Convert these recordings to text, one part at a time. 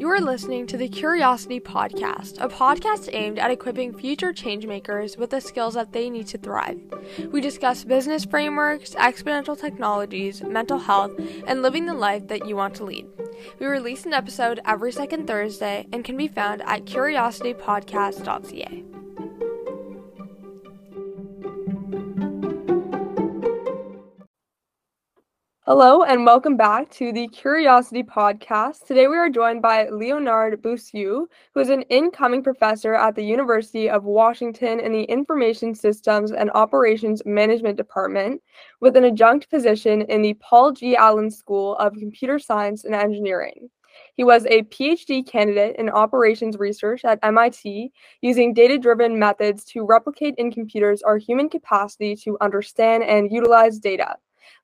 You are listening to the Curiosity Podcast, a podcast aimed at equipping future changemakers with the skills that they need to thrive. We discuss business frameworks, exponential technologies, mental health, and living the life that you want to lead. We release an episode every second Thursday and can be found at curiositypodcast.ca. Hello and welcome back to the Curiosity Podcast. Today we are joined by Leonard Boussioux, who is an incoming professor at the University of Washington in the Information Systems and Operations Management Department, with an adjunct position in the Paul G. Allen School of Computer Science and Engineering. He was a PhD candidate in operations research at MIT, using data driven methods to replicate in computers our human capacity to understand and utilize data.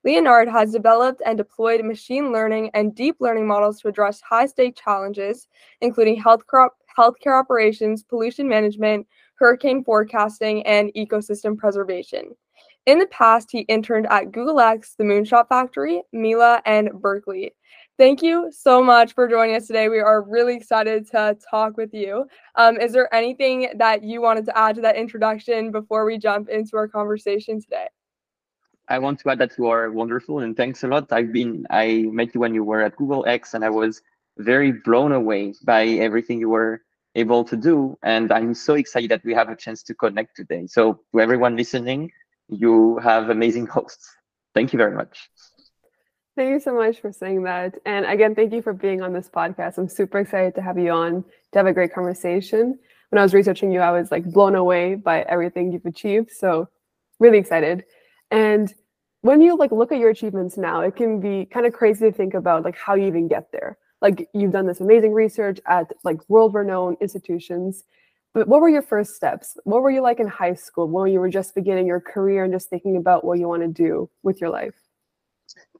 Leonard has developed and deployed machine learning and deep learning models to address high stake challenges, including healthcare, healthcare operations, pollution management, hurricane forecasting, and ecosystem preservation. In the past, he interned at Google X, the Moonshot Factory, Mila, and Berkeley. Thank you so much for joining us today. We are really excited to talk with you. Um, is there anything that you wanted to add to that introduction before we jump into our conversation today? I want to add that you are wonderful and thanks a lot. I've been I met you when you were at Google X and I was very blown away by everything you were able to do. And I'm so excited that we have a chance to connect today. So to everyone listening, you have amazing hosts. Thank you very much. Thank you so much for saying that. And again, thank you for being on this podcast. I'm super excited to have you on to have a great conversation. When I was researching you, I was like blown away by everything you've achieved. So really excited. And when you like look at your achievements now, it can be kind of crazy to think about like how you even get there. Like you've done this amazing research at like world-renowned institutions. But what were your first steps? What were you like in high school when you were just beginning your career and just thinking about what you want to do with your life?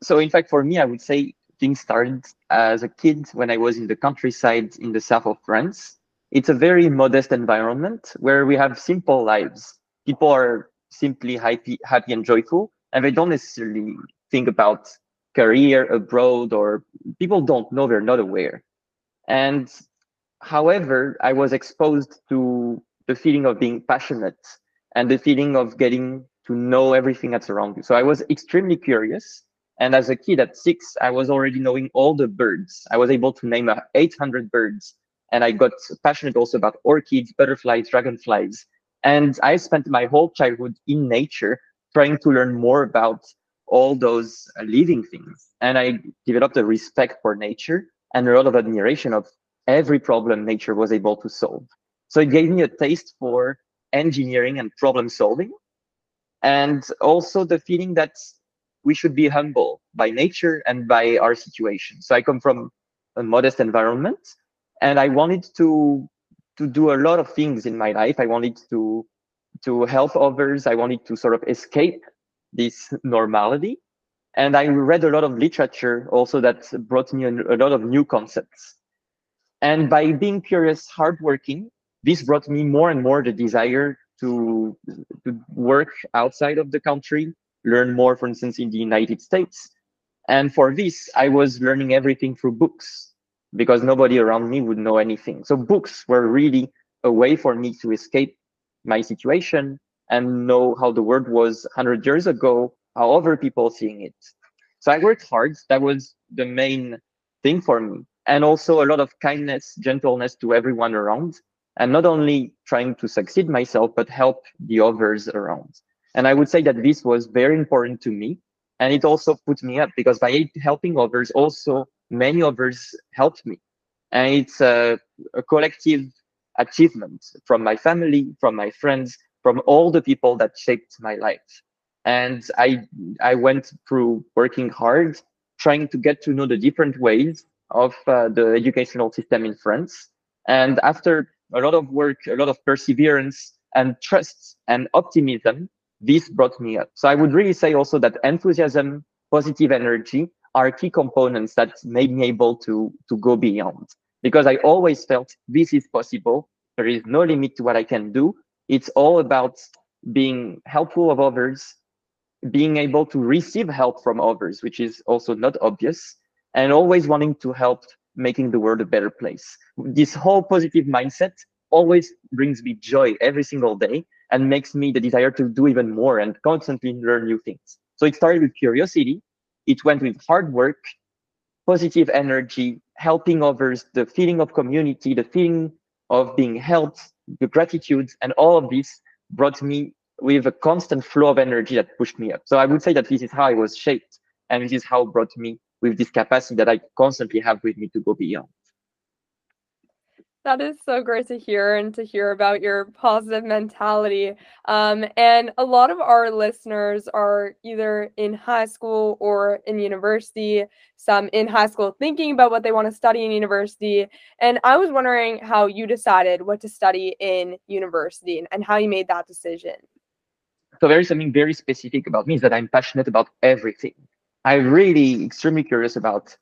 So in fact, for me, I would say things started as a kid when I was in the countryside in the south of France. It's a very modest environment where we have simple lives. People are simply happy, happy and joyful, and they don't necessarily think about career abroad or people don't know they're not aware. And however, I was exposed to the feeling of being passionate and the feeling of getting to know everything that's around you. So I was extremely curious. And as a kid at six, I was already knowing all the birds. I was able to name 800 birds. And I got passionate also about orchids, butterflies, dragonflies. And I spent my whole childhood in nature trying to learn more about all those uh, living things. And I developed a respect for nature and a lot of admiration of every problem nature was able to solve. So it gave me a taste for engineering and problem solving. And also the feeling that we should be humble by nature and by our situation. So I come from a modest environment and I wanted to to do a lot of things in my life. I wanted to to help others. I wanted to sort of escape this normality. And I read a lot of literature also that brought me a, a lot of new concepts. And by being curious, hardworking, this brought me more and more the desire to, to work outside of the country, learn more, for instance, in the United States. And for this, I was learning everything through books because nobody around me would know anything. So books were really a way for me to escape my situation and know how the world was 100 years ago, how other people seeing it. So I worked hard. That was the main thing for me. And also a lot of kindness, gentleness to everyone around. And not only trying to succeed myself, but help the others around. And I would say that this was very important to me. And it also put me up because by helping others, also many others helped me. And it's a, a collective achievement from my family, from my friends, from all the people that shaped my life. And I, I went through working hard, trying to get to know the different ways of uh, the educational system in France. And after a lot of work, a lot of perseverance and trust and optimism, this brought me up. So I would really say also that enthusiasm, positive energy are key components that made me able to, to go beyond because I always felt this is possible. There is no limit to what I can do. It's all about being helpful of others, being able to receive help from others, which is also not obvious, and always wanting to help making the world a better place. This whole positive mindset always brings me joy every single day and makes me the desire to do even more and constantly learn new things. So it started with curiosity. It went with hard work, positive energy, helping others, the feeling of community, the feeling of being helped, the gratitude, and all of this brought me with a constant flow of energy that pushed me up. So I would say that this is how I was shaped, and this is how it brought me with this capacity that I constantly have with me to go beyond. That is so great to hear and to hear about your positive mentality. Um, and a lot of our listeners are either in high school or in university, some in high school thinking about what they want to study in university. And I was wondering how you decided what to study in university and, and how you made that decision. So there is something very specific about me is that I'm passionate about everything. I'm really extremely curious about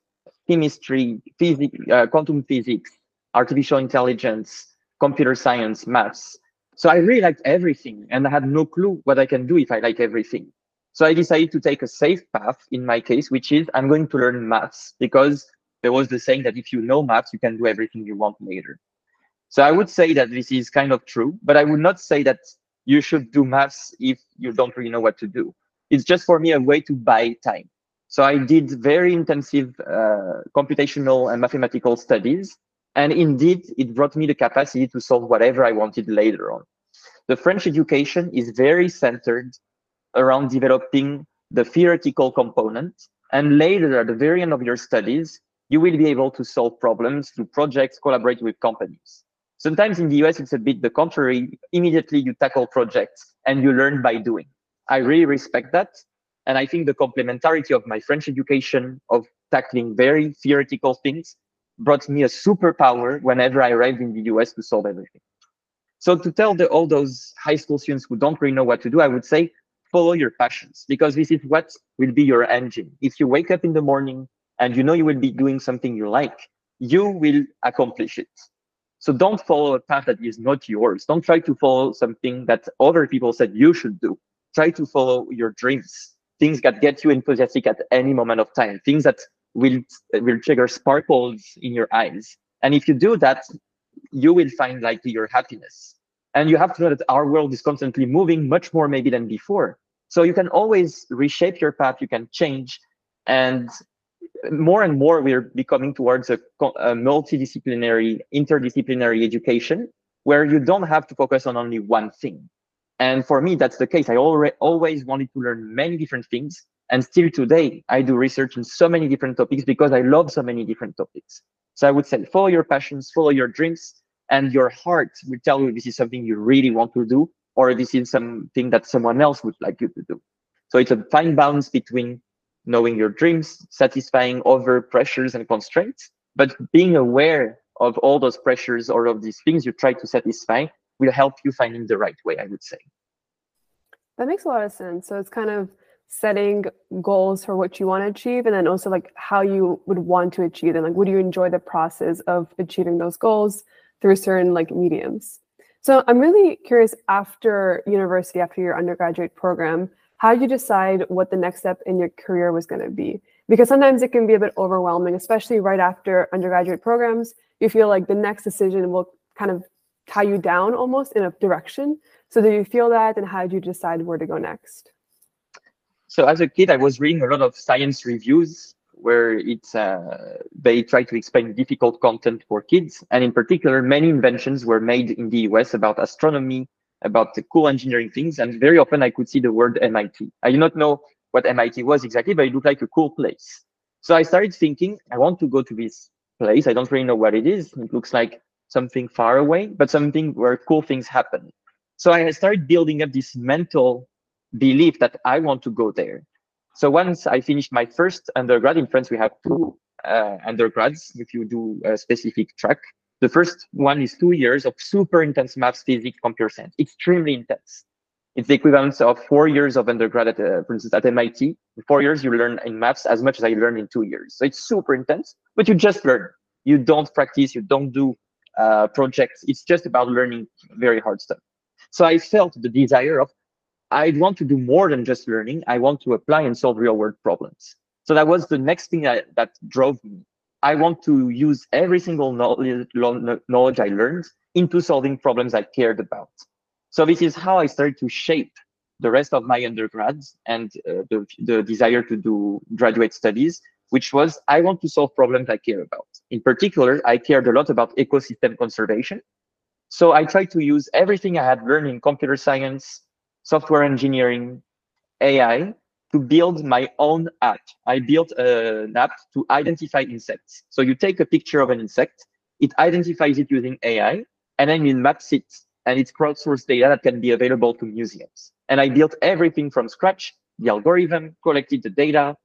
chemistry, physics, uh, quantum physics, artificial intelligence, computer science, maths. So I really liked everything and I had no clue what I can do if I like everything. So I decided to take a safe path in my case, which is I'm going to learn maths because there was the saying that if you know maths, you can do everything you want later. So I would say that this is kind of true, but I would not say that you should do maths if you don't really know what to do. It's just for me a way to buy time. So I did very intensive uh, computational and mathematical studies and indeed, it brought me the capacity to solve whatever I wanted later on. The French education is very centered around developing the theoretical component. And later, at the very end of your studies, you will be able to solve problems through projects, collaborate with companies. Sometimes in the US, it's a bit the contrary. Immediately, you tackle projects and you learn by doing. I really respect that. And I think the complementarity of my French education of tackling very theoretical things brought me a superpower whenever I arrived in the US to solve everything. So to tell the, all those high school students who don't really know what to do, I would say follow your passions because this is what will be your engine. If you wake up in the morning and you know you will be doing something you like, you will accomplish it. So don't follow a path that is not yours. Don't try to follow something that other people said you should do. Try to follow your dreams, things that get you enthusiastic at any moment of time, things that will will trigger sparkles in your eyes. And if you do that, you will find like your happiness. And you have to know that our world is constantly moving much more maybe than before. So you can always reshape your path, you can change. And more and more we're becoming towards a, a multidisciplinary, interdisciplinary education where you don't have to focus on only one thing. And for me, that's the case. I already always wanted to learn many different things and still today, I do research in so many different topics because I love so many different topics. So I would say follow your passions, follow your dreams, and your heart will tell you this is something you really want to do, or this is something that someone else would like you to do. So it's a fine balance between knowing your dreams, satisfying other pressures and constraints, but being aware of all those pressures or of these things you try to satisfy will help you finding the right way, I would say. That makes a lot of sense. So it's kind of setting goals for what you want to achieve and then also like how you would want to achieve them. Like would you enjoy the process of achieving those goals through certain like mediums? So i'm really curious after university after your undergraduate program how did you decide what the next step in your career was going to be? Because sometimes it can be a bit overwhelming especially right after undergraduate programs. You feel like the next decision will kind of tie you down almost in a direction. So did you feel that and how did you decide where to go next so as a kid, I was reading a lot of science reviews where it's uh, they try to explain difficult content for kids, and in particular, many inventions were made in the US about astronomy, about the cool engineering things, and very often I could see the word MIT. I do not know what MIT was exactly, but it looked like a cool place. So I started thinking, I want to go to this place. I don't really know what it is. It looks like something far away, but something where cool things happen. So I started building up this mental belief that I want to go there. So once I finished my first undergrad in France, we have two uh, undergrads if you do a specific track. The first one is two years of super intense maths, physics, computer science, extremely intense. It's the equivalent of four years of undergrad at, uh, for instance, at MIT. In four years, you learn in maths as much as I learned in two years. So it's super intense, but you just learn. You don't practice, you don't do uh, projects. It's just about learning very hard stuff. So I felt the desire of I want to do more than just learning. I want to apply and solve real world problems. So that was the next thing that, drove me. I want to use every single knowledge, knowledge I learned into solving problems I cared about. So this is how I started to shape the rest of my undergrads and uh, the, the desire to do graduate studies, which was I want to solve problems I care about. In particular, I cared a lot about ecosystem conservation. So I tried to use everything I had learned in computer science, software engineering, AI to build my own app. I built an app to identify insects. So you take a picture of an insect, it identifies it using AI, and then it maps it and it's crowdsourced data that can be available to museums. And I built everything from scratch, the algorithm, collected the data,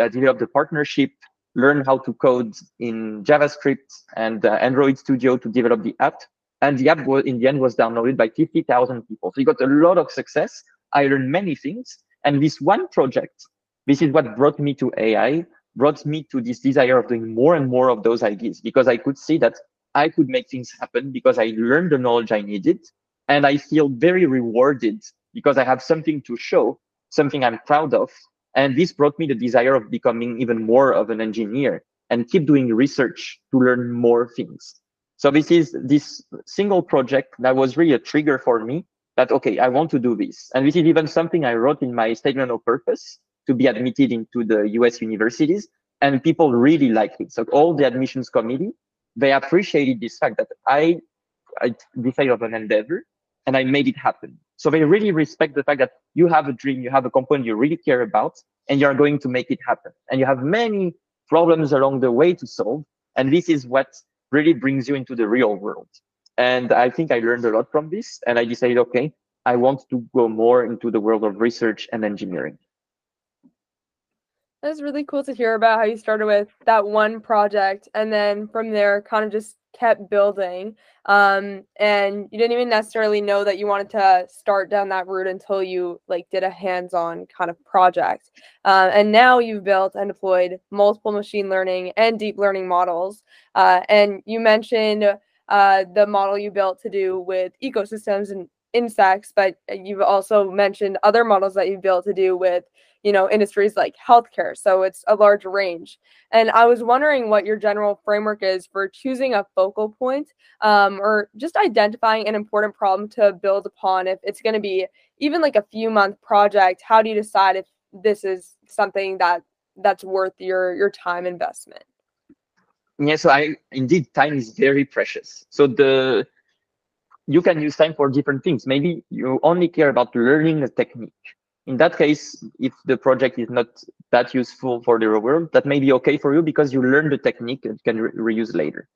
uh, developed the partnership, learned how to code in JavaScript and uh, Android Studio to develop the app. And the app was, in the end was downloaded by 50,000 people. So you got a lot of success. I learned many things. And this one project, this is what brought me to AI, brought me to this desire of doing more and more of those ideas because I could see that I could make things happen because I learned the knowledge I needed. And I feel very rewarded because I have something to show, something I'm proud of. And this brought me the desire of becoming even more of an engineer and keep doing research to learn more things. So this is this single project that was really a trigger for me that, okay, I want to do this. And this is even something I wrote in my statement of purpose to be admitted into the US universities. And people really liked it. So all the admissions committee, they appreciated this fact that I, I decided on an endeavor and I made it happen. So they really respect the fact that you have a dream, you have a component you really care about, and you're going to make it happen. And you have many problems along the way to solve. And this is what really brings you into the real world. And I think I learned a lot from this. And I decided, okay, I want to go more into the world of research and engineering. That's really cool to hear about how you started with that one project and then from there kind of just kept building. Um, and you didn't even necessarily know that you wanted to start down that route until you like did a hands-on kind of project. Uh, and now you've built and deployed multiple machine learning and deep learning models. Uh, and you mentioned uh, the model you built to do with ecosystems and insects, but you've also mentioned other models that you've built to do with you know industries like healthcare so it's a large range. And i was wondering what your general framework is for choosing a focal point um, or just identifying an important problem to build upon. If it's going to be even like a few month project how do you decide if this is something that that's worth your your time investment? Yeah so i indeed time is very precious. So the you can use time for different things. Maybe you only care about learning a technique in that case, if the project is not that useful for the real world, that may be okay for you because you learn the technique and can re reuse later.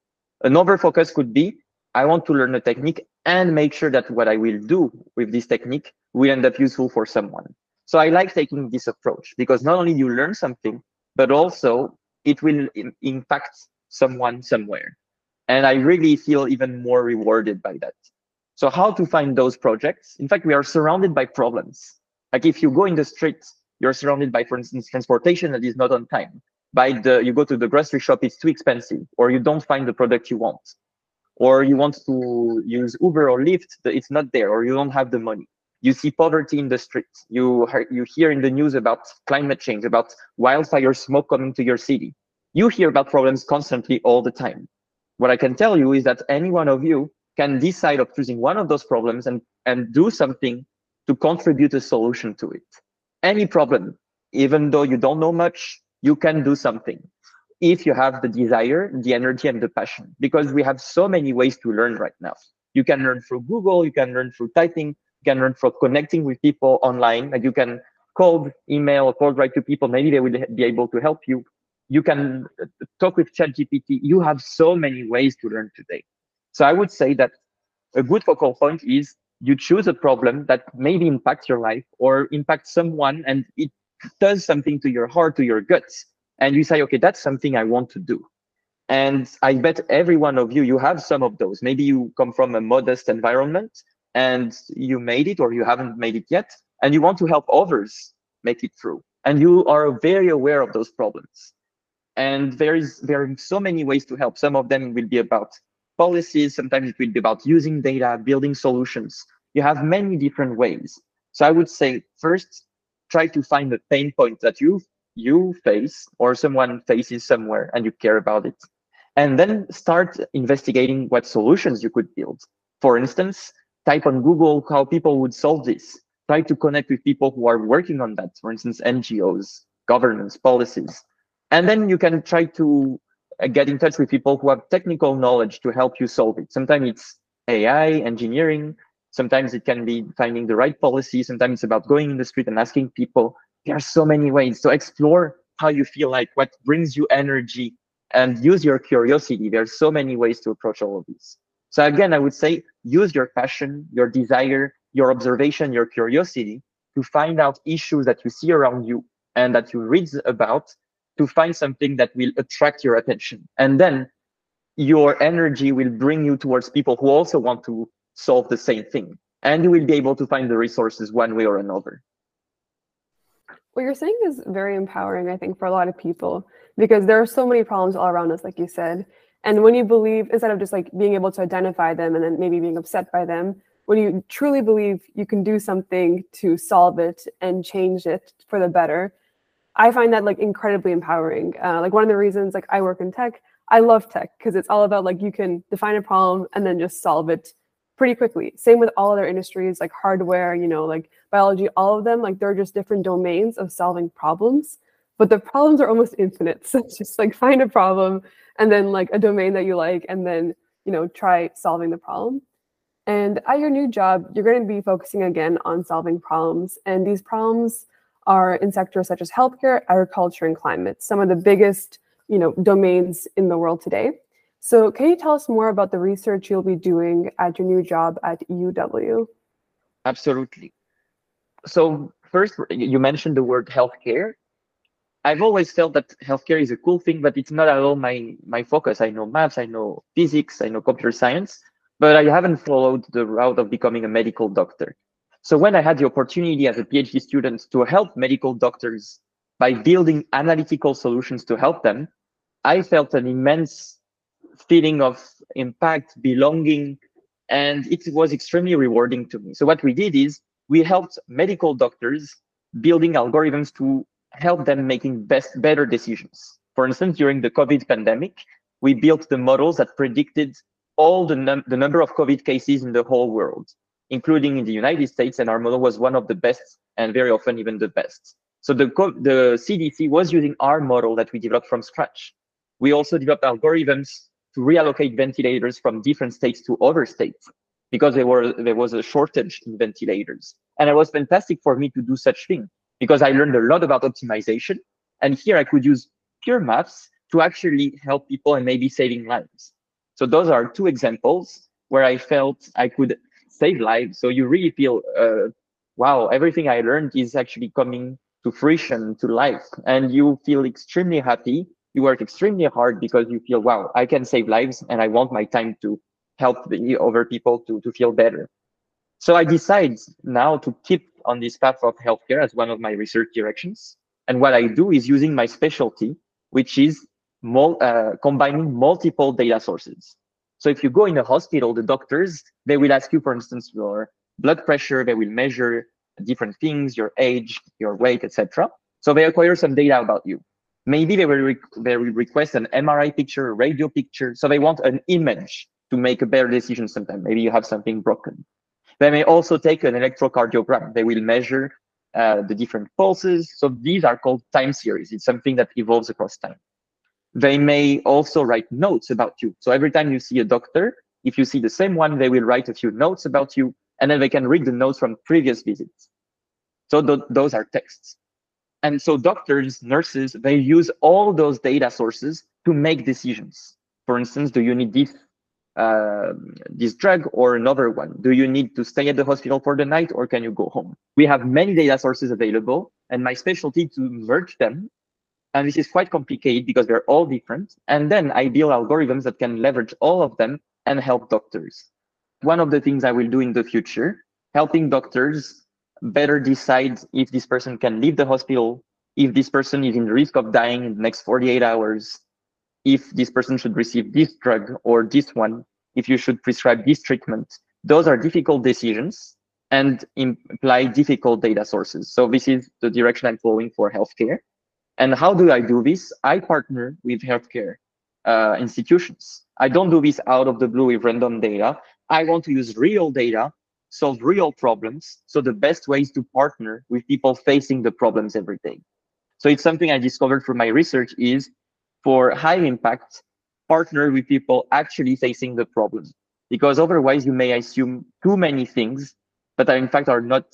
Another focus could be, I want to learn a technique and make sure that what I will do with this technique will end up useful for someone. So I like taking this approach because not only you learn something, but also it will impact someone somewhere. And I really feel even more rewarded by that. So how to find those projects? In fact, we are surrounded by problems. Like if you go in the streets, you're surrounded by, for instance, transportation that is not on time. By the, you go to the grocery shop, it's too expensive, or you don't find the product you want, or you want to use Uber or Lyft, it's not there, or you don't have the money. You see poverty in the streets. You you hear in the news about climate change, about wildfire smoke coming to your city. You hear about problems constantly all the time. What I can tell you is that any one of you can decide of choosing one of those problems and and do something to contribute a solution to it. Any problem, even though you don't know much, you can do something if you have the desire, the energy, and the passion. Because we have so many ways to learn right now. You can learn through Google, you can learn through typing, you can learn through connecting with people online, and you can call, email, call right to people. Maybe they will be able to help you. You can talk with ChatGPT. You have so many ways to learn today. So I would say that a good focal point is you choose a problem that maybe impacts your life or impacts someone and it does something to your heart, to your guts. And you say, okay, that's something I want to do. And I bet every one of you, you have some of those. Maybe you come from a modest environment and you made it or you haven't made it yet, and you want to help others make it through. And you are very aware of those problems. And there is there are so many ways to help. Some of them will be about policies. Sometimes it will be about using data, building solutions. You have many different ways. So I would say first, try to find the pain point that you you face or someone faces somewhere and you care about it. And then start investigating what solutions you could build. For instance, type on Google how people would solve this. Try to connect with people who are working on that, for instance, NGOs, governance, policies. And then you can try to Uh, get in touch with people who have technical knowledge to help you solve it. Sometimes it's AI, engineering. Sometimes it can be finding the right policy. Sometimes it's about going in the street and asking people. There are so many ways. So explore how you feel like, what brings you energy, and use your curiosity. There are so many ways to approach all of these. So again, I would say use your passion, your desire, your observation, your curiosity to find out issues that you see around you and that you read about to find something that will attract your attention. And then your energy will bring you towards people who also want to solve the same thing. And you will be able to find the resources one way or another. What you're saying is very empowering, I think, for a lot of people, because there are so many problems all around us, like you said. And when you believe, instead of just like being able to identify them and then maybe being upset by them, when you truly believe you can do something to solve it and change it for the better, I find that like incredibly empowering. Uh, like one of the reasons like I work in tech, I love tech because it's all about like you can define a problem and then just solve it pretty quickly. Same with all other industries like hardware, you know, like biology, all of them, like they're just different domains of solving problems, but the problems are almost infinite. So it's just like find a problem and then like a domain that you like and then, you know, try solving the problem. And at your new job, you're going to be focusing again on solving problems. And these problems are in sectors such as healthcare, agriculture, and climate, some of the biggest you know, domains in the world today. So can you tell us more about the research you'll be doing at your new job at UW? Absolutely. So first, you mentioned the word healthcare. I've always felt that healthcare is a cool thing, but it's not at all my my focus. I know maths, I know physics, I know computer science, but I haven't followed the route of becoming a medical doctor. So when I had the opportunity as a PhD student to help medical doctors by building analytical solutions to help them, I felt an immense feeling of impact, belonging, and it was extremely rewarding to me. So what we did is we helped medical doctors building algorithms to help them making best better decisions. For instance, during the COVID pandemic, we built the models that predicted all the, num the number of COVID cases in the whole world including in the United States, and our model was one of the best and very often even the best. So the, the CDC was using our model that we developed from scratch. We also developed algorithms to reallocate ventilators from different states to other states because there, were, there was a shortage in ventilators. And it was fantastic for me to do such thing because I learned a lot about optimization. And here I could use pure maths to actually help people and maybe saving lives. So those are two examples where I felt I could save lives. So you really feel, uh, wow, everything I learned is actually coming to fruition, to life. And you feel extremely happy. You work extremely hard because you feel, wow, I can save lives and I want my time to help the other people to, to feel better. So I decide now to keep on this path of healthcare as one of my research directions. And what I do is using my specialty, which is mul uh, combining multiple data sources. So if you go in a hospital, the doctors, they will ask you, for instance, your blood pressure, they will measure different things, your age, your weight, etc. So they acquire some data about you. Maybe they will, they will request an MRI picture, a radio picture. So they want an image to make a better decision sometimes. Maybe you have something broken. They may also take an electrocardiogram. They will measure uh, the different pulses. So these are called time series. It's something that evolves across time. They may also write notes about you. So every time you see a doctor, if you see the same one, they will write a few notes about you, and then they can read the notes from previous visits. So th those are texts. And so doctors, nurses, they use all those data sources to make decisions. For instance, do you need this uh, this drug or another one? Do you need to stay at the hospital for the night or can you go home? We have many data sources available and my specialty to merge them and this is quite complicated because they're all different. And then I build algorithms that can leverage all of them and help doctors. One of the things I will do in the future, helping doctors better decide if this person can leave the hospital, if this person is in risk of dying in the next 48 hours, if this person should receive this drug or this one, if you should prescribe this treatment. Those are difficult decisions and imply difficult data sources. So this is the direction I'm following for healthcare. And how do I do this? I partner with healthcare uh, institutions. I don't do this out of the blue with random data. I want to use real data, solve real problems. So the best way is to partner with people facing the problems every day. So it's something I discovered from my research is for high impact, partner with people actually facing the problem. Because otherwise you may assume too many things, but in fact are not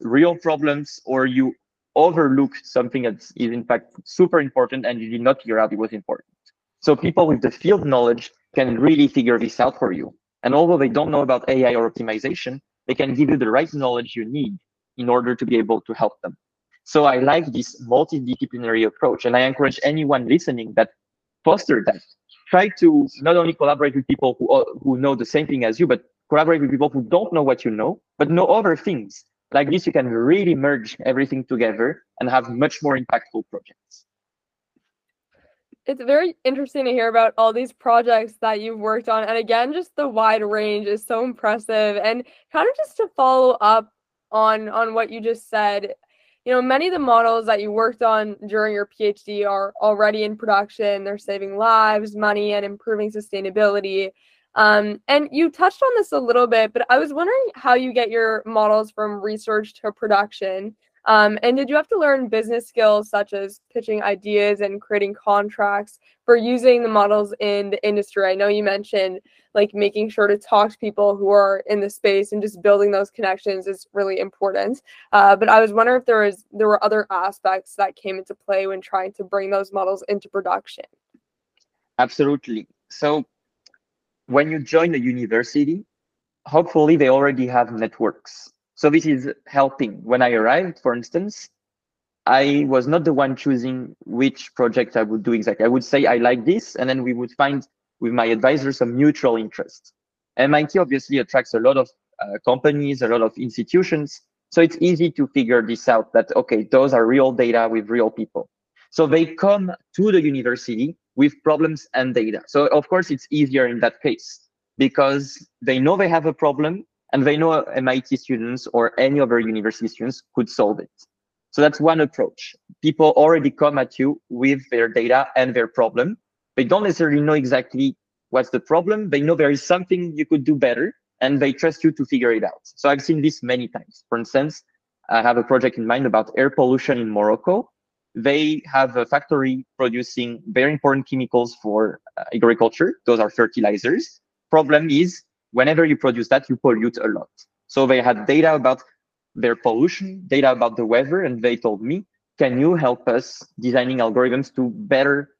real problems or you overlook something that is in fact super important and you did not figure out it was important. So people with the field knowledge can really figure this out for you. And although they don't know about AI or optimization, they can give you the right knowledge you need in order to be able to help them. So I like this multidisciplinary approach. And I encourage anyone listening that foster that. Try to not only collaborate with people who, who know the same thing as you, but collaborate with people who don't know what you know, but know other things. Like this, you can really merge everything together and have much more impactful projects it's very interesting to hear about all these projects that you've worked on. And again, just the wide range is so impressive. And kind of just to follow up on on what you just said, you know, many of the models that you worked on during your PhD are already in production. They're saving lives, money, and improving sustainability. Um, and you touched on this a little bit, but I was wondering how you get your models from research to production. Um, and did you have to learn business skills such as pitching ideas and creating contracts for using the models in the industry? I know you mentioned like making sure to talk to people who are in the space and just building those connections is really important. Uh, but I was wondering if there was there were other aspects that came into play when trying to bring those models into production. Absolutely. So when you join a university, hopefully they already have networks so this is helping. When I arrived, for instance, I was not the one choosing which project I would do exactly. I would say I like this, and then we would find with my advisor some mutual interest. MIT obviously attracts a lot of uh, companies, a lot of institutions. So it's easy to figure this out that, okay, those are real data with real people. So they come to the university with problems and data. So of course, it's easier in that case because they know they have a problem and they know MIT students or any other university students could solve it. So that's one approach. People already come at you with their data and their problem. They don't necessarily know exactly what's the problem. They know there is something you could do better and they trust you to figure it out. So I've seen this many times. For instance, I have a project in mind about air pollution in Morocco. They have a factory producing very important chemicals for uh, agriculture. Those are fertilizers. Problem is whenever you produce that, you pollute a lot. So they had data about their pollution, data about the weather, and they told me, can you help us designing algorithms to better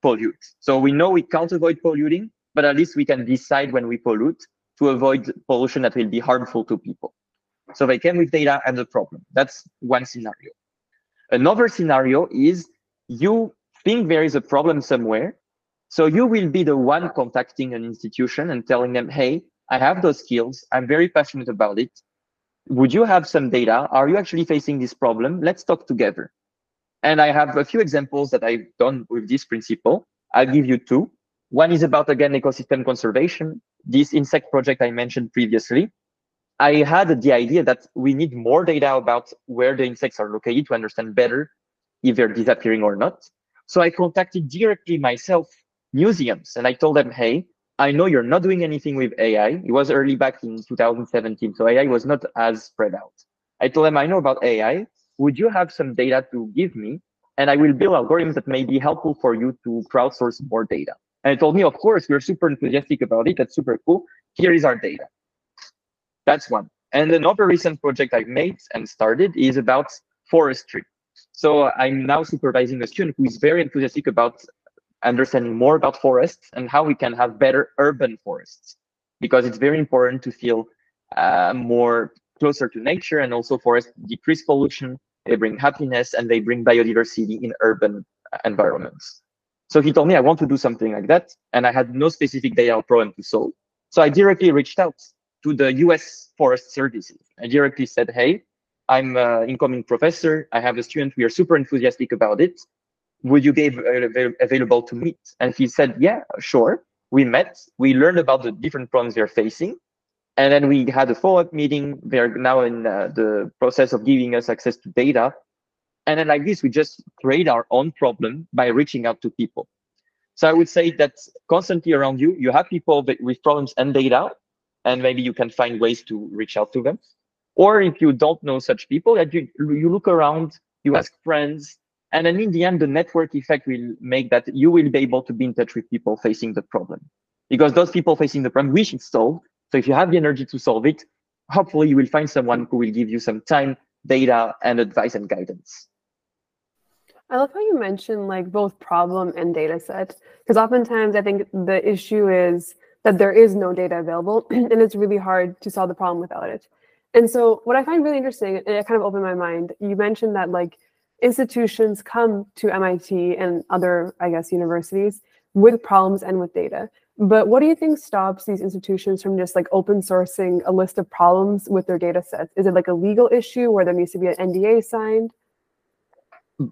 pollute? So we know we can't avoid polluting, but at least we can decide when we pollute to avoid pollution that will be harmful to people. So they came with data and the problem. That's one scenario. Another scenario is you think there is a problem somewhere. So you will be the one contacting an institution and telling them, hey, I have those skills. I'm very passionate about it. Would you have some data? Are you actually facing this problem? Let's talk together. And I have a few examples that I've done with this principle. I'll give you two. One is about, again, ecosystem conservation. This insect project I mentioned previously. I had the idea that we need more data about where the insects are located to understand better if they're disappearing or not. So I contacted directly myself museums and I told them, hey, I know you're not doing anything with AI. It was early back in 2017, so AI was not as spread out. I told them, I know about AI. Would you have some data to give me? And I will build algorithms that may be helpful for you to crowdsource more data. And they told me, of course, we're super enthusiastic about it. That's super cool. Here is our data. That's one. And another recent project I've made and started is about forestry. So I'm now supervising a student who is very enthusiastic about understanding more about forests and how we can have better urban forests because it's very important to feel uh, more closer to nature and also forests decrease pollution they bring happiness and they bring biodiversity in urban environments so he told me i want to do something like that and i had no specific data problem to solve so i directly reached out to the us forest services i directly said hey i'm an incoming professor i have a student we are super enthusiastic about it would you be available to meet? And he said, yeah, sure. We met, we learned about the different problems they're facing. And then we had a follow-up meeting. They're now in uh, the process of giving us access to data. And then like this, we just create our own problem by reaching out to people. So I would say that constantly around you, you have people with problems and data, and maybe you can find ways to reach out to them. Or if you don't know such people, you, you look around, you ask friends, and then in the end, the network effect will make that you will be able to be in touch with people facing the problem. Because those people facing the problem wish it's solved. So if you have the energy to solve it, hopefully you will find someone who will give you some time, data, and advice and guidance. I love how you mentioned like both problem and data set, because oftentimes I think the issue is that there is no data available and it's really hard to solve the problem without it. And so what I find really interesting, and it kind of opened my mind, you mentioned that like institutions come to MIT and other, I guess, universities with problems and with data. But what do you think stops these institutions from just like open sourcing a list of problems with their data sets? Is it like a legal issue where there needs to be an NDA signed?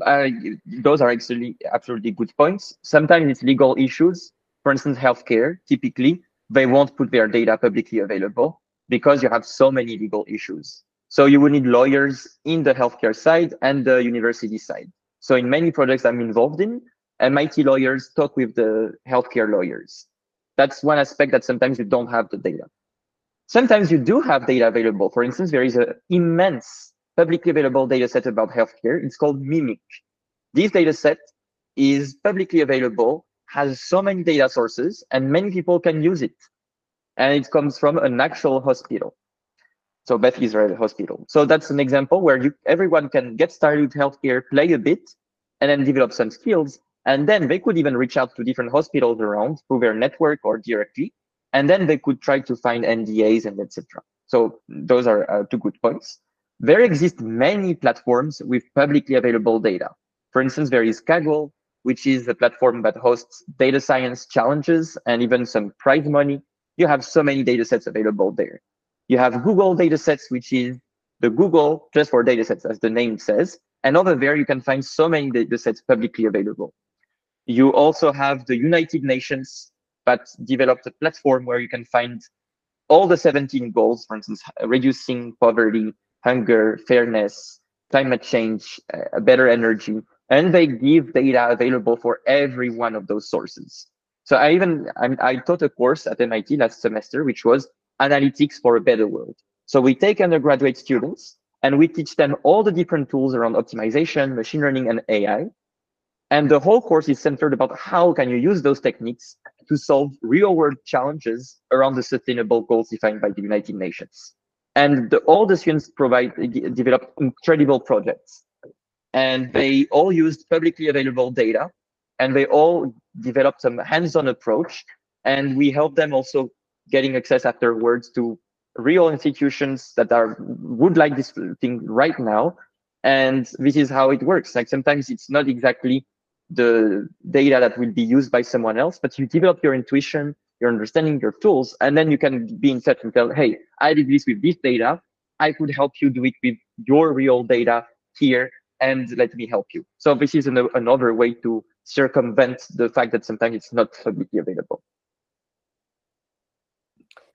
Uh, those are actually absolutely good points. Sometimes it's legal issues. For instance, healthcare, typically, they won't put their data publicly available because you have so many legal issues. So you would need lawyers in the healthcare side and the university side. So in many projects I'm involved in, MIT lawyers talk with the healthcare lawyers. That's one aspect that sometimes you don't have the data. Sometimes you do have data available. For instance, there is an immense publicly available data set about healthcare. It's called MIMIC. This data set is publicly available, has so many data sources, and many people can use it. And it comes from an actual hospital. So Beth Israel Hospital. So that's an example where you everyone can get started with healthcare, play a bit, and then develop some skills. And then they could even reach out to different hospitals around through their network or directly. And then they could try to find NDAs and etc. So those are uh, two good points. There exist many platforms with publicly available data. For instance, there is Kaggle, which is a platform that hosts data science challenges and even some prize money. You have so many data sets available there. You have Google datasets, which is the Google just for datasets, as the name says. And over there, you can find so many datasets publicly available. You also have the United Nations that developed a platform where you can find all the 17 goals, for instance, reducing poverty, hunger, fairness, climate change, uh, better energy, and they give data available for every one of those sources. So I even I, I taught a course at MIT last semester, which was analytics for a better world. So we take undergraduate students and we teach them all the different tools around optimization, machine learning, and AI. And the whole course is centered about how can you use those techniques to solve real world challenges around the sustainable goals defined by the United Nations. And the, all the students provide, develop incredible projects. And they all used publicly available data and they all developed some hands-on approach. And we help them also getting access afterwards to real institutions that are would like this thing right now and this is how it works like sometimes it's not exactly the data that will be used by someone else but you develop your intuition your understanding your tools and then you can be in touch and tell hey i did this with this data i could help you do it with your real data here and let me help you so this is an, another way to circumvent the fact that sometimes it's not publicly available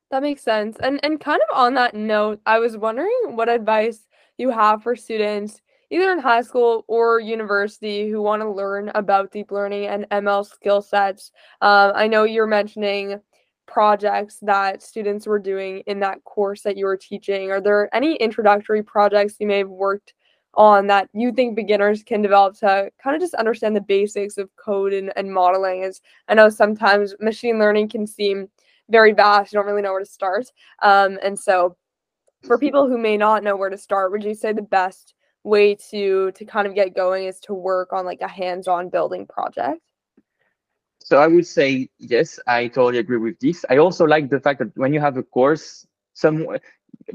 that makes sense. And and kind of on that note, I was wondering what advice you have for students either in high school or university who want to learn about deep learning and ML skill sets. Um, I know you're mentioning projects that students were doing in that course that you were teaching. Are there any introductory projects you may have worked on that you think beginners can develop to kind of just understand the basics of code and, and modeling? As I know sometimes machine learning can seem very vast. You don't really know where to start. Um, and so, for people who may not know where to start, would you say the best way to to kind of get going is to work on like a hands-on building project? So I would say yes, I totally agree with this. I also like the fact that when you have a course, some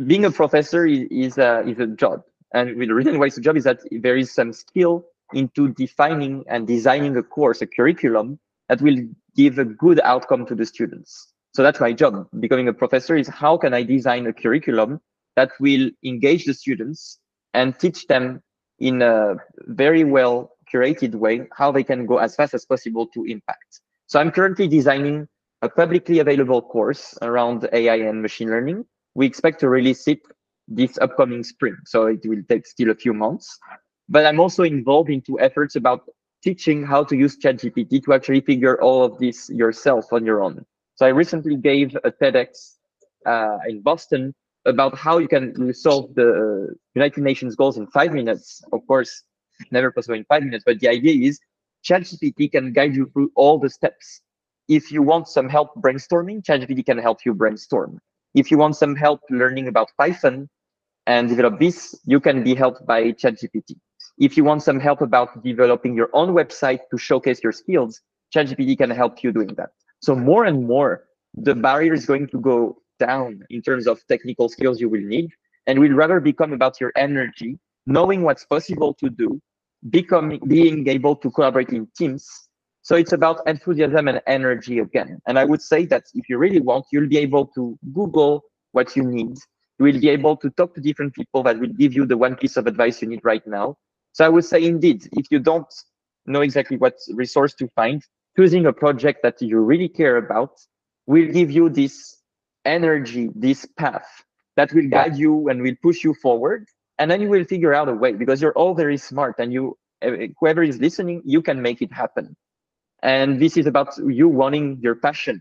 being a professor is, is a is a job, and with the reason why it's a job is that there is some skill into defining and designing a course, a curriculum that will give a good outcome to the students. So that's my job. Becoming a professor is how can I design a curriculum that will engage the students and teach them in a very well curated way how they can go as fast as possible to impact. So I'm currently designing a publicly available course around AI and machine learning. We expect to release it this upcoming spring. So it will take still a few months. but I'm also involved into efforts about teaching how to use ChatGPT to actually figure all of this yourself on your own. So I recently gave a TEDx uh, in Boston about how you can solve the United Nations goals in five minutes. Of course, never possible in five minutes, but the idea is ChatGPT can guide you through all the steps. If you want some help brainstorming, ChatGPT can help you brainstorm. If you want some help learning about Python and develop this, you can be helped by ChatGPT. If you want some help about developing your own website to showcase your skills, ChatGPT can help you doing that. So more and more, the barrier is going to go down in terms of technical skills you will need, and will rather become about your energy, knowing what's possible to do, becoming being able to collaborate in teams. So it's about enthusiasm and energy again. And I would say that if you really want, you'll be able to Google what you need. You will be able to talk to different people that will give you the one piece of advice you need right now. So I would say, indeed, if you don't know exactly what resource to find, choosing a project that you really care about will give you this energy, this path that will guide you and will push you forward. And then you will figure out a way because you're all very smart and you, eh, whoever is listening, you can make it happen. And this is about you wanting your passion.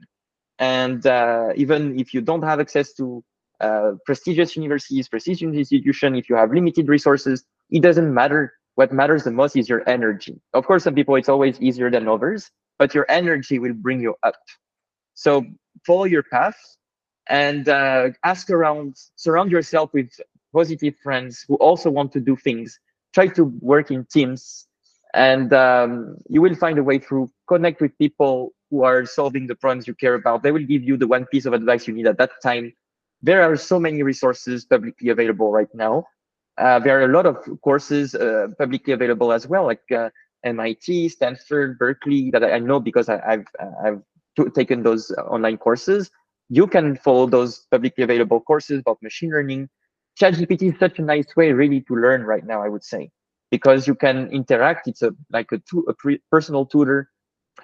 And uh, even if you don't have access to uh, prestigious universities, prestigious institution, if you have limited resources, it doesn't matter. What matters the most is your energy. Of course, some people, it's always easier than others, but your energy will bring you up. So follow your path and uh, ask around, surround yourself with positive friends who also want to do things. Try to work in teams, and um, you will find a way through connect with people who are solving the problems you care about. They will give you the one piece of advice you need at that time. There are so many resources publicly available right now. Uh, there are a lot of courses uh, publicly available as well, like uh, MIT, Stanford, Berkeley, that I know because I, have I've taken those online courses you can follow those publicly available courses about machine learning. ChatGPT is such a nice way really to learn right now, I would say, because you can interact. It's a like a, tu- a personal tutor.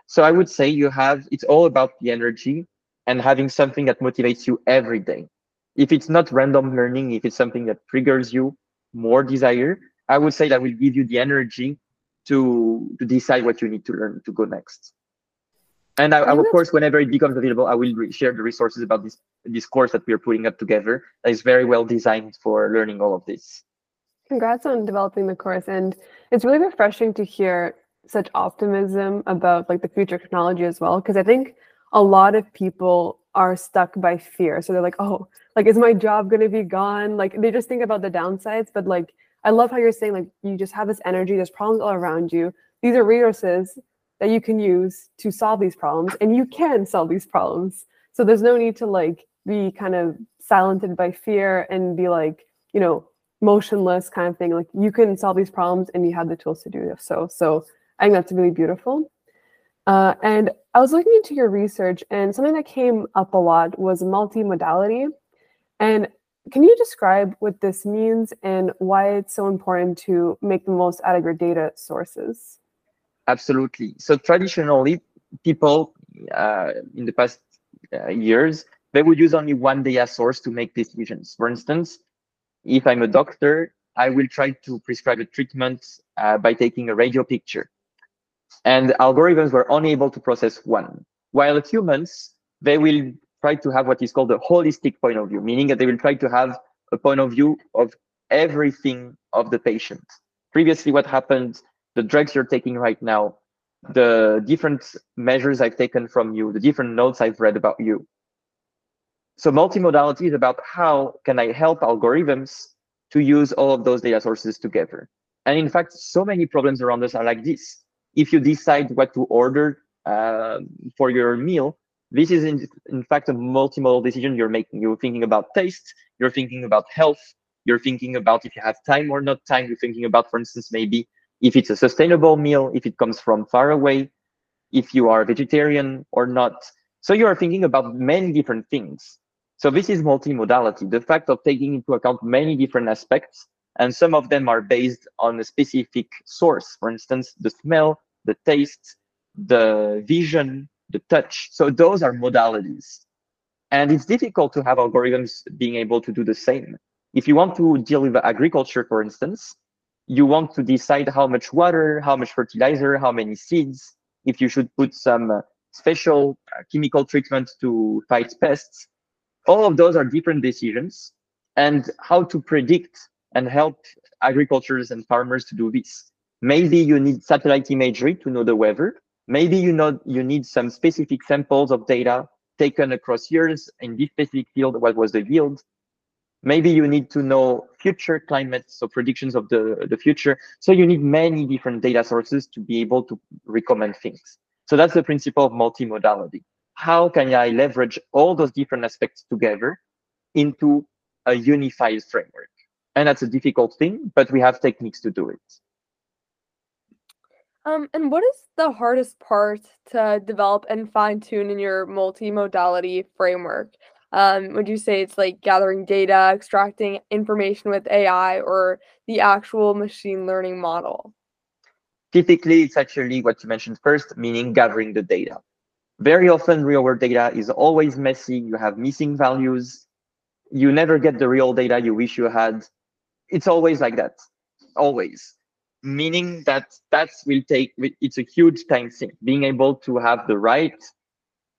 So I would say you have, it's all about the energy and having something that motivates you every day. If it's not random learning, if it's something that triggers you more desire, I would say that will give you the energy to, to decide what you need to learn to go next. And I, I, of course, whenever it becomes available, I will share the resources about this this course that we are putting up together. That is very well designed for learning all of this. Congrats on developing the course, and it's really refreshing to hear such optimism about like the future technology as well. Because I think a lot of people are stuck by fear, so they're like, "Oh, like is my job going to be gone?" Like they just think about the downsides. But like, I love how you're saying like you just have this energy. There's problems all around you. These are resources that you can use to solve these problems and you can solve these problems so there's no need to like be kind of silenced by fear and be like you know motionless kind of thing like you can solve these problems and you have the tools to do so so i think that's really beautiful uh, and i was looking into your research and something that came up a lot was multimodality and can you describe what this means and why it's so important to make the most out of your data sources Absolutely. So traditionally, people uh, in the past uh, years, they would use only one data source to make decisions. For instance, if I'm a doctor, I will try to prescribe a treatment uh, by taking a radio picture. And algorithms were only able to process one. While humans, they will try to have what is called a holistic point of view, meaning that they will try to have a point of view of everything of the patient. Previously, what happened the drugs you're taking right now, the different measures I've taken from you, the different notes I've read about you. So multimodality is about how can I help algorithms to use all of those data sources together. And in fact, so many problems around us are like this. If you decide what to order uh, for your meal, this is in, in fact a multimodal decision you're making. You're thinking about taste, you're thinking about health, you're thinking about if you have time or not time, you're thinking about, for instance, maybe if it's a sustainable meal, if it comes from far away, if you are vegetarian or not. So you are thinking about many different things. So this is multimodality, the fact of taking into account many different aspects, and some of them are based on a specific source. For instance, the smell, the taste, the vision, the touch. So those are modalities. And it's difficult to have algorithms being able to do the same. If you want to deal with agriculture, for instance, you want to decide how much water, how much fertilizer, how many seeds, if you should put some uh, special uh, chemical treatment to fight pests. All of those are different decisions and how to predict and help agricultures and farmers to do this. Maybe you need satellite imagery to know the weather. Maybe you know you need some specific samples of data taken across years in this specific field. What was the yield? Maybe you need to know future climate, so predictions of the, the future. So you need many different data sources to be able to recommend things. So that's the principle of multimodality. How can I leverage all those different aspects together into a unified framework? And that's a difficult thing, but we have techniques to do it. Um, and what is the hardest part to develop and fine tune in your multimodality framework? Um, would you say it's like gathering data, extracting information with AI, or the actual machine learning model? Typically, it's actually what you mentioned first, meaning gathering the data. Very often, real world data is always messy. You have missing values. You never get the real data you wish you had. It's always like that, always. Meaning that that will take, it's a huge time sink. Being able to have the right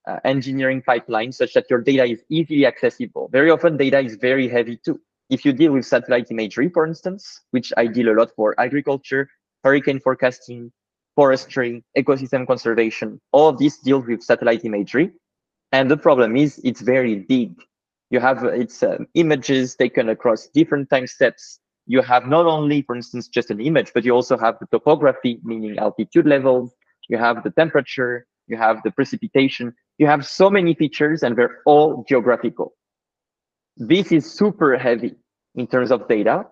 uh, engineering pipeline such that your data is easily accessible. Very often data is very heavy too. If you deal with satellite imagery, for instance, which I deal a lot for agriculture, hurricane forecasting, forestry, ecosystem conservation, all of these deals with satellite imagery. And the problem is it's very big. You have it's um, images taken across different time steps. You have not only, for instance, just an image, but you also have the topography, meaning altitude levels. You have the temperature, you have the precipitation, you have so many features and they're all geographical. This is super heavy in terms of data.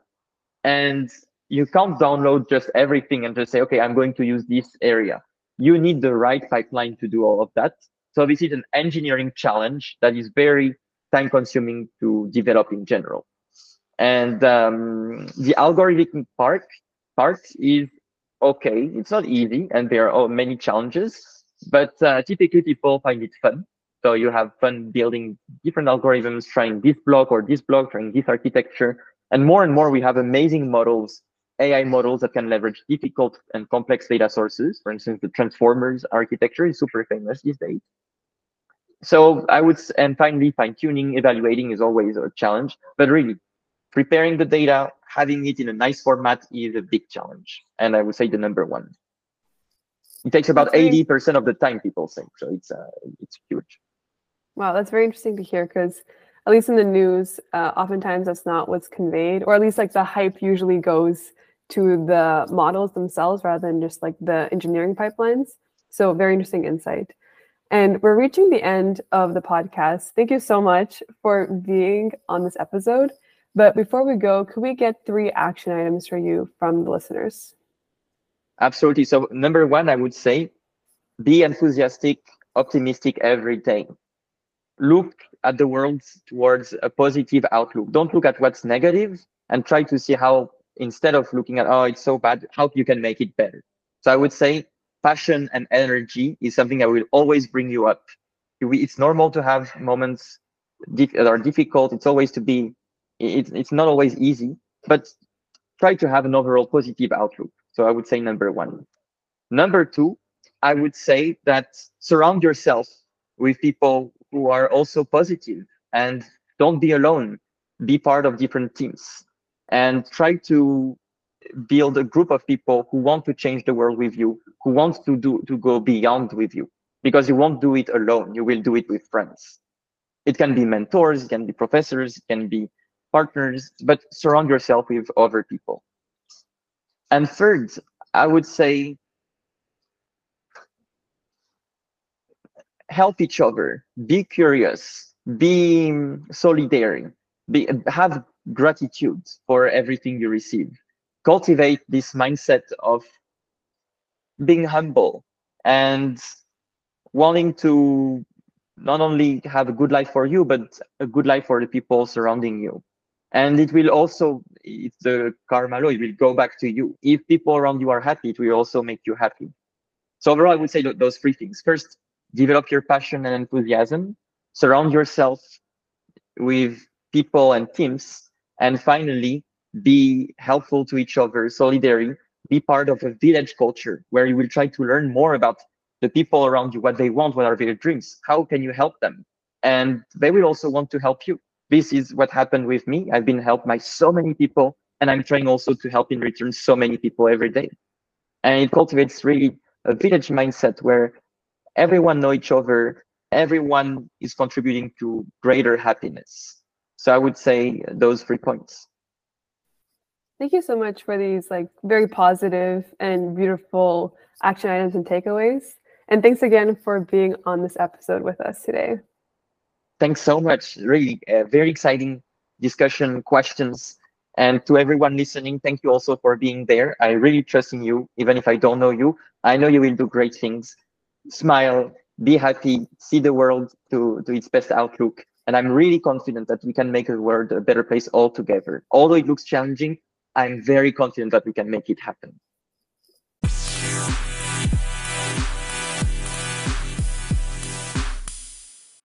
And you can't download just everything and just say, okay, I'm going to use this area. You need the right pipeline to do all of that. So this is an engineering challenge that is very time consuming to develop in general. And um, the algorithmic part, part is okay. It's not easy and there are many challenges but uh, typically people find it fun. So you have fun building different algorithms, trying this block or this block, trying this architecture. And more and more, we have amazing models, AI models that can leverage difficult and complex data sources. For instance, the transformers architecture is super famous these days. So I would, and finally, fine tuning, evaluating is always a challenge, but really preparing the data, having it in a nice format is a big challenge. And I would say the number one. It takes about eighty percent of the time. People think so. It's uh, it's huge. Wow, that's very interesting to hear because at least in the news, uh, oftentimes that's not what's conveyed, or at least like the hype usually goes to the models themselves rather than just like the engineering pipelines. So very interesting insight. And we're reaching the end of the podcast. Thank you so much for being on this episode. But before we go, could we get three action items for you from the listeners? Absolutely. So number one, I would say, be enthusiastic, optimistic every day. Look at the world towards a positive outlook. Don't look at what's negative and try to see how, instead of looking at, oh, it's so bad, how you can make it better. So I would say passion and energy is something that will always bring you up. It's normal to have moments that are difficult. It's always to be, it's, it's not always easy, but try to have an overall positive outlook. So I would say number one. Number two, I would say that surround yourself with people who are also positive and don't be alone. Be part of different teams and try to build a group of people who want to change the world with you, who wants to do to go beyond with you, because you won't do it alone. You will do it with friends. It can be mentors, it can be professors, it can be partners, but surround yourself with other people. And third, I would say help each other, be curious, be solidary, be, have gratitude for everything you receive. Cultivate this mindset of being humble and wanting to not only have a good life for you, but a good life for the people surrounding you and it will also it's the karma law it will go back to you. If people around you are happy it will also make you happy. So overall i would say those three things. First develop your passion and enthusiasm. Surround yourself with people and teams. And finally be helpful to each other, solidarity, be part of a village culture where you will try to learn more about the people around you, what they want, what are their dreams, how can you help them? And they will also want to help you. This is what happened with me. I've been helped by so many people, and I'm trying also to help in return so many people every day. And it cultivates really a village mindset where everyone know each other, everyone is contributing to greater happiness. So I would say those three points. Thank you so much for these like very positive and beautiful action items and takeaways. And thanks again for being on this episode with us today. Thanks so much. Really, uh, very exciting discussion, questions. And to everyone listening, thank you also for being there. I really trust in you, even if I don't know you. I know you will do great things. Smile, be happy, see the world to, to its best outlook. And I'm really confident that we can make the world a better place all together. Although it looks challenging, I'm very confident that we can make it happen.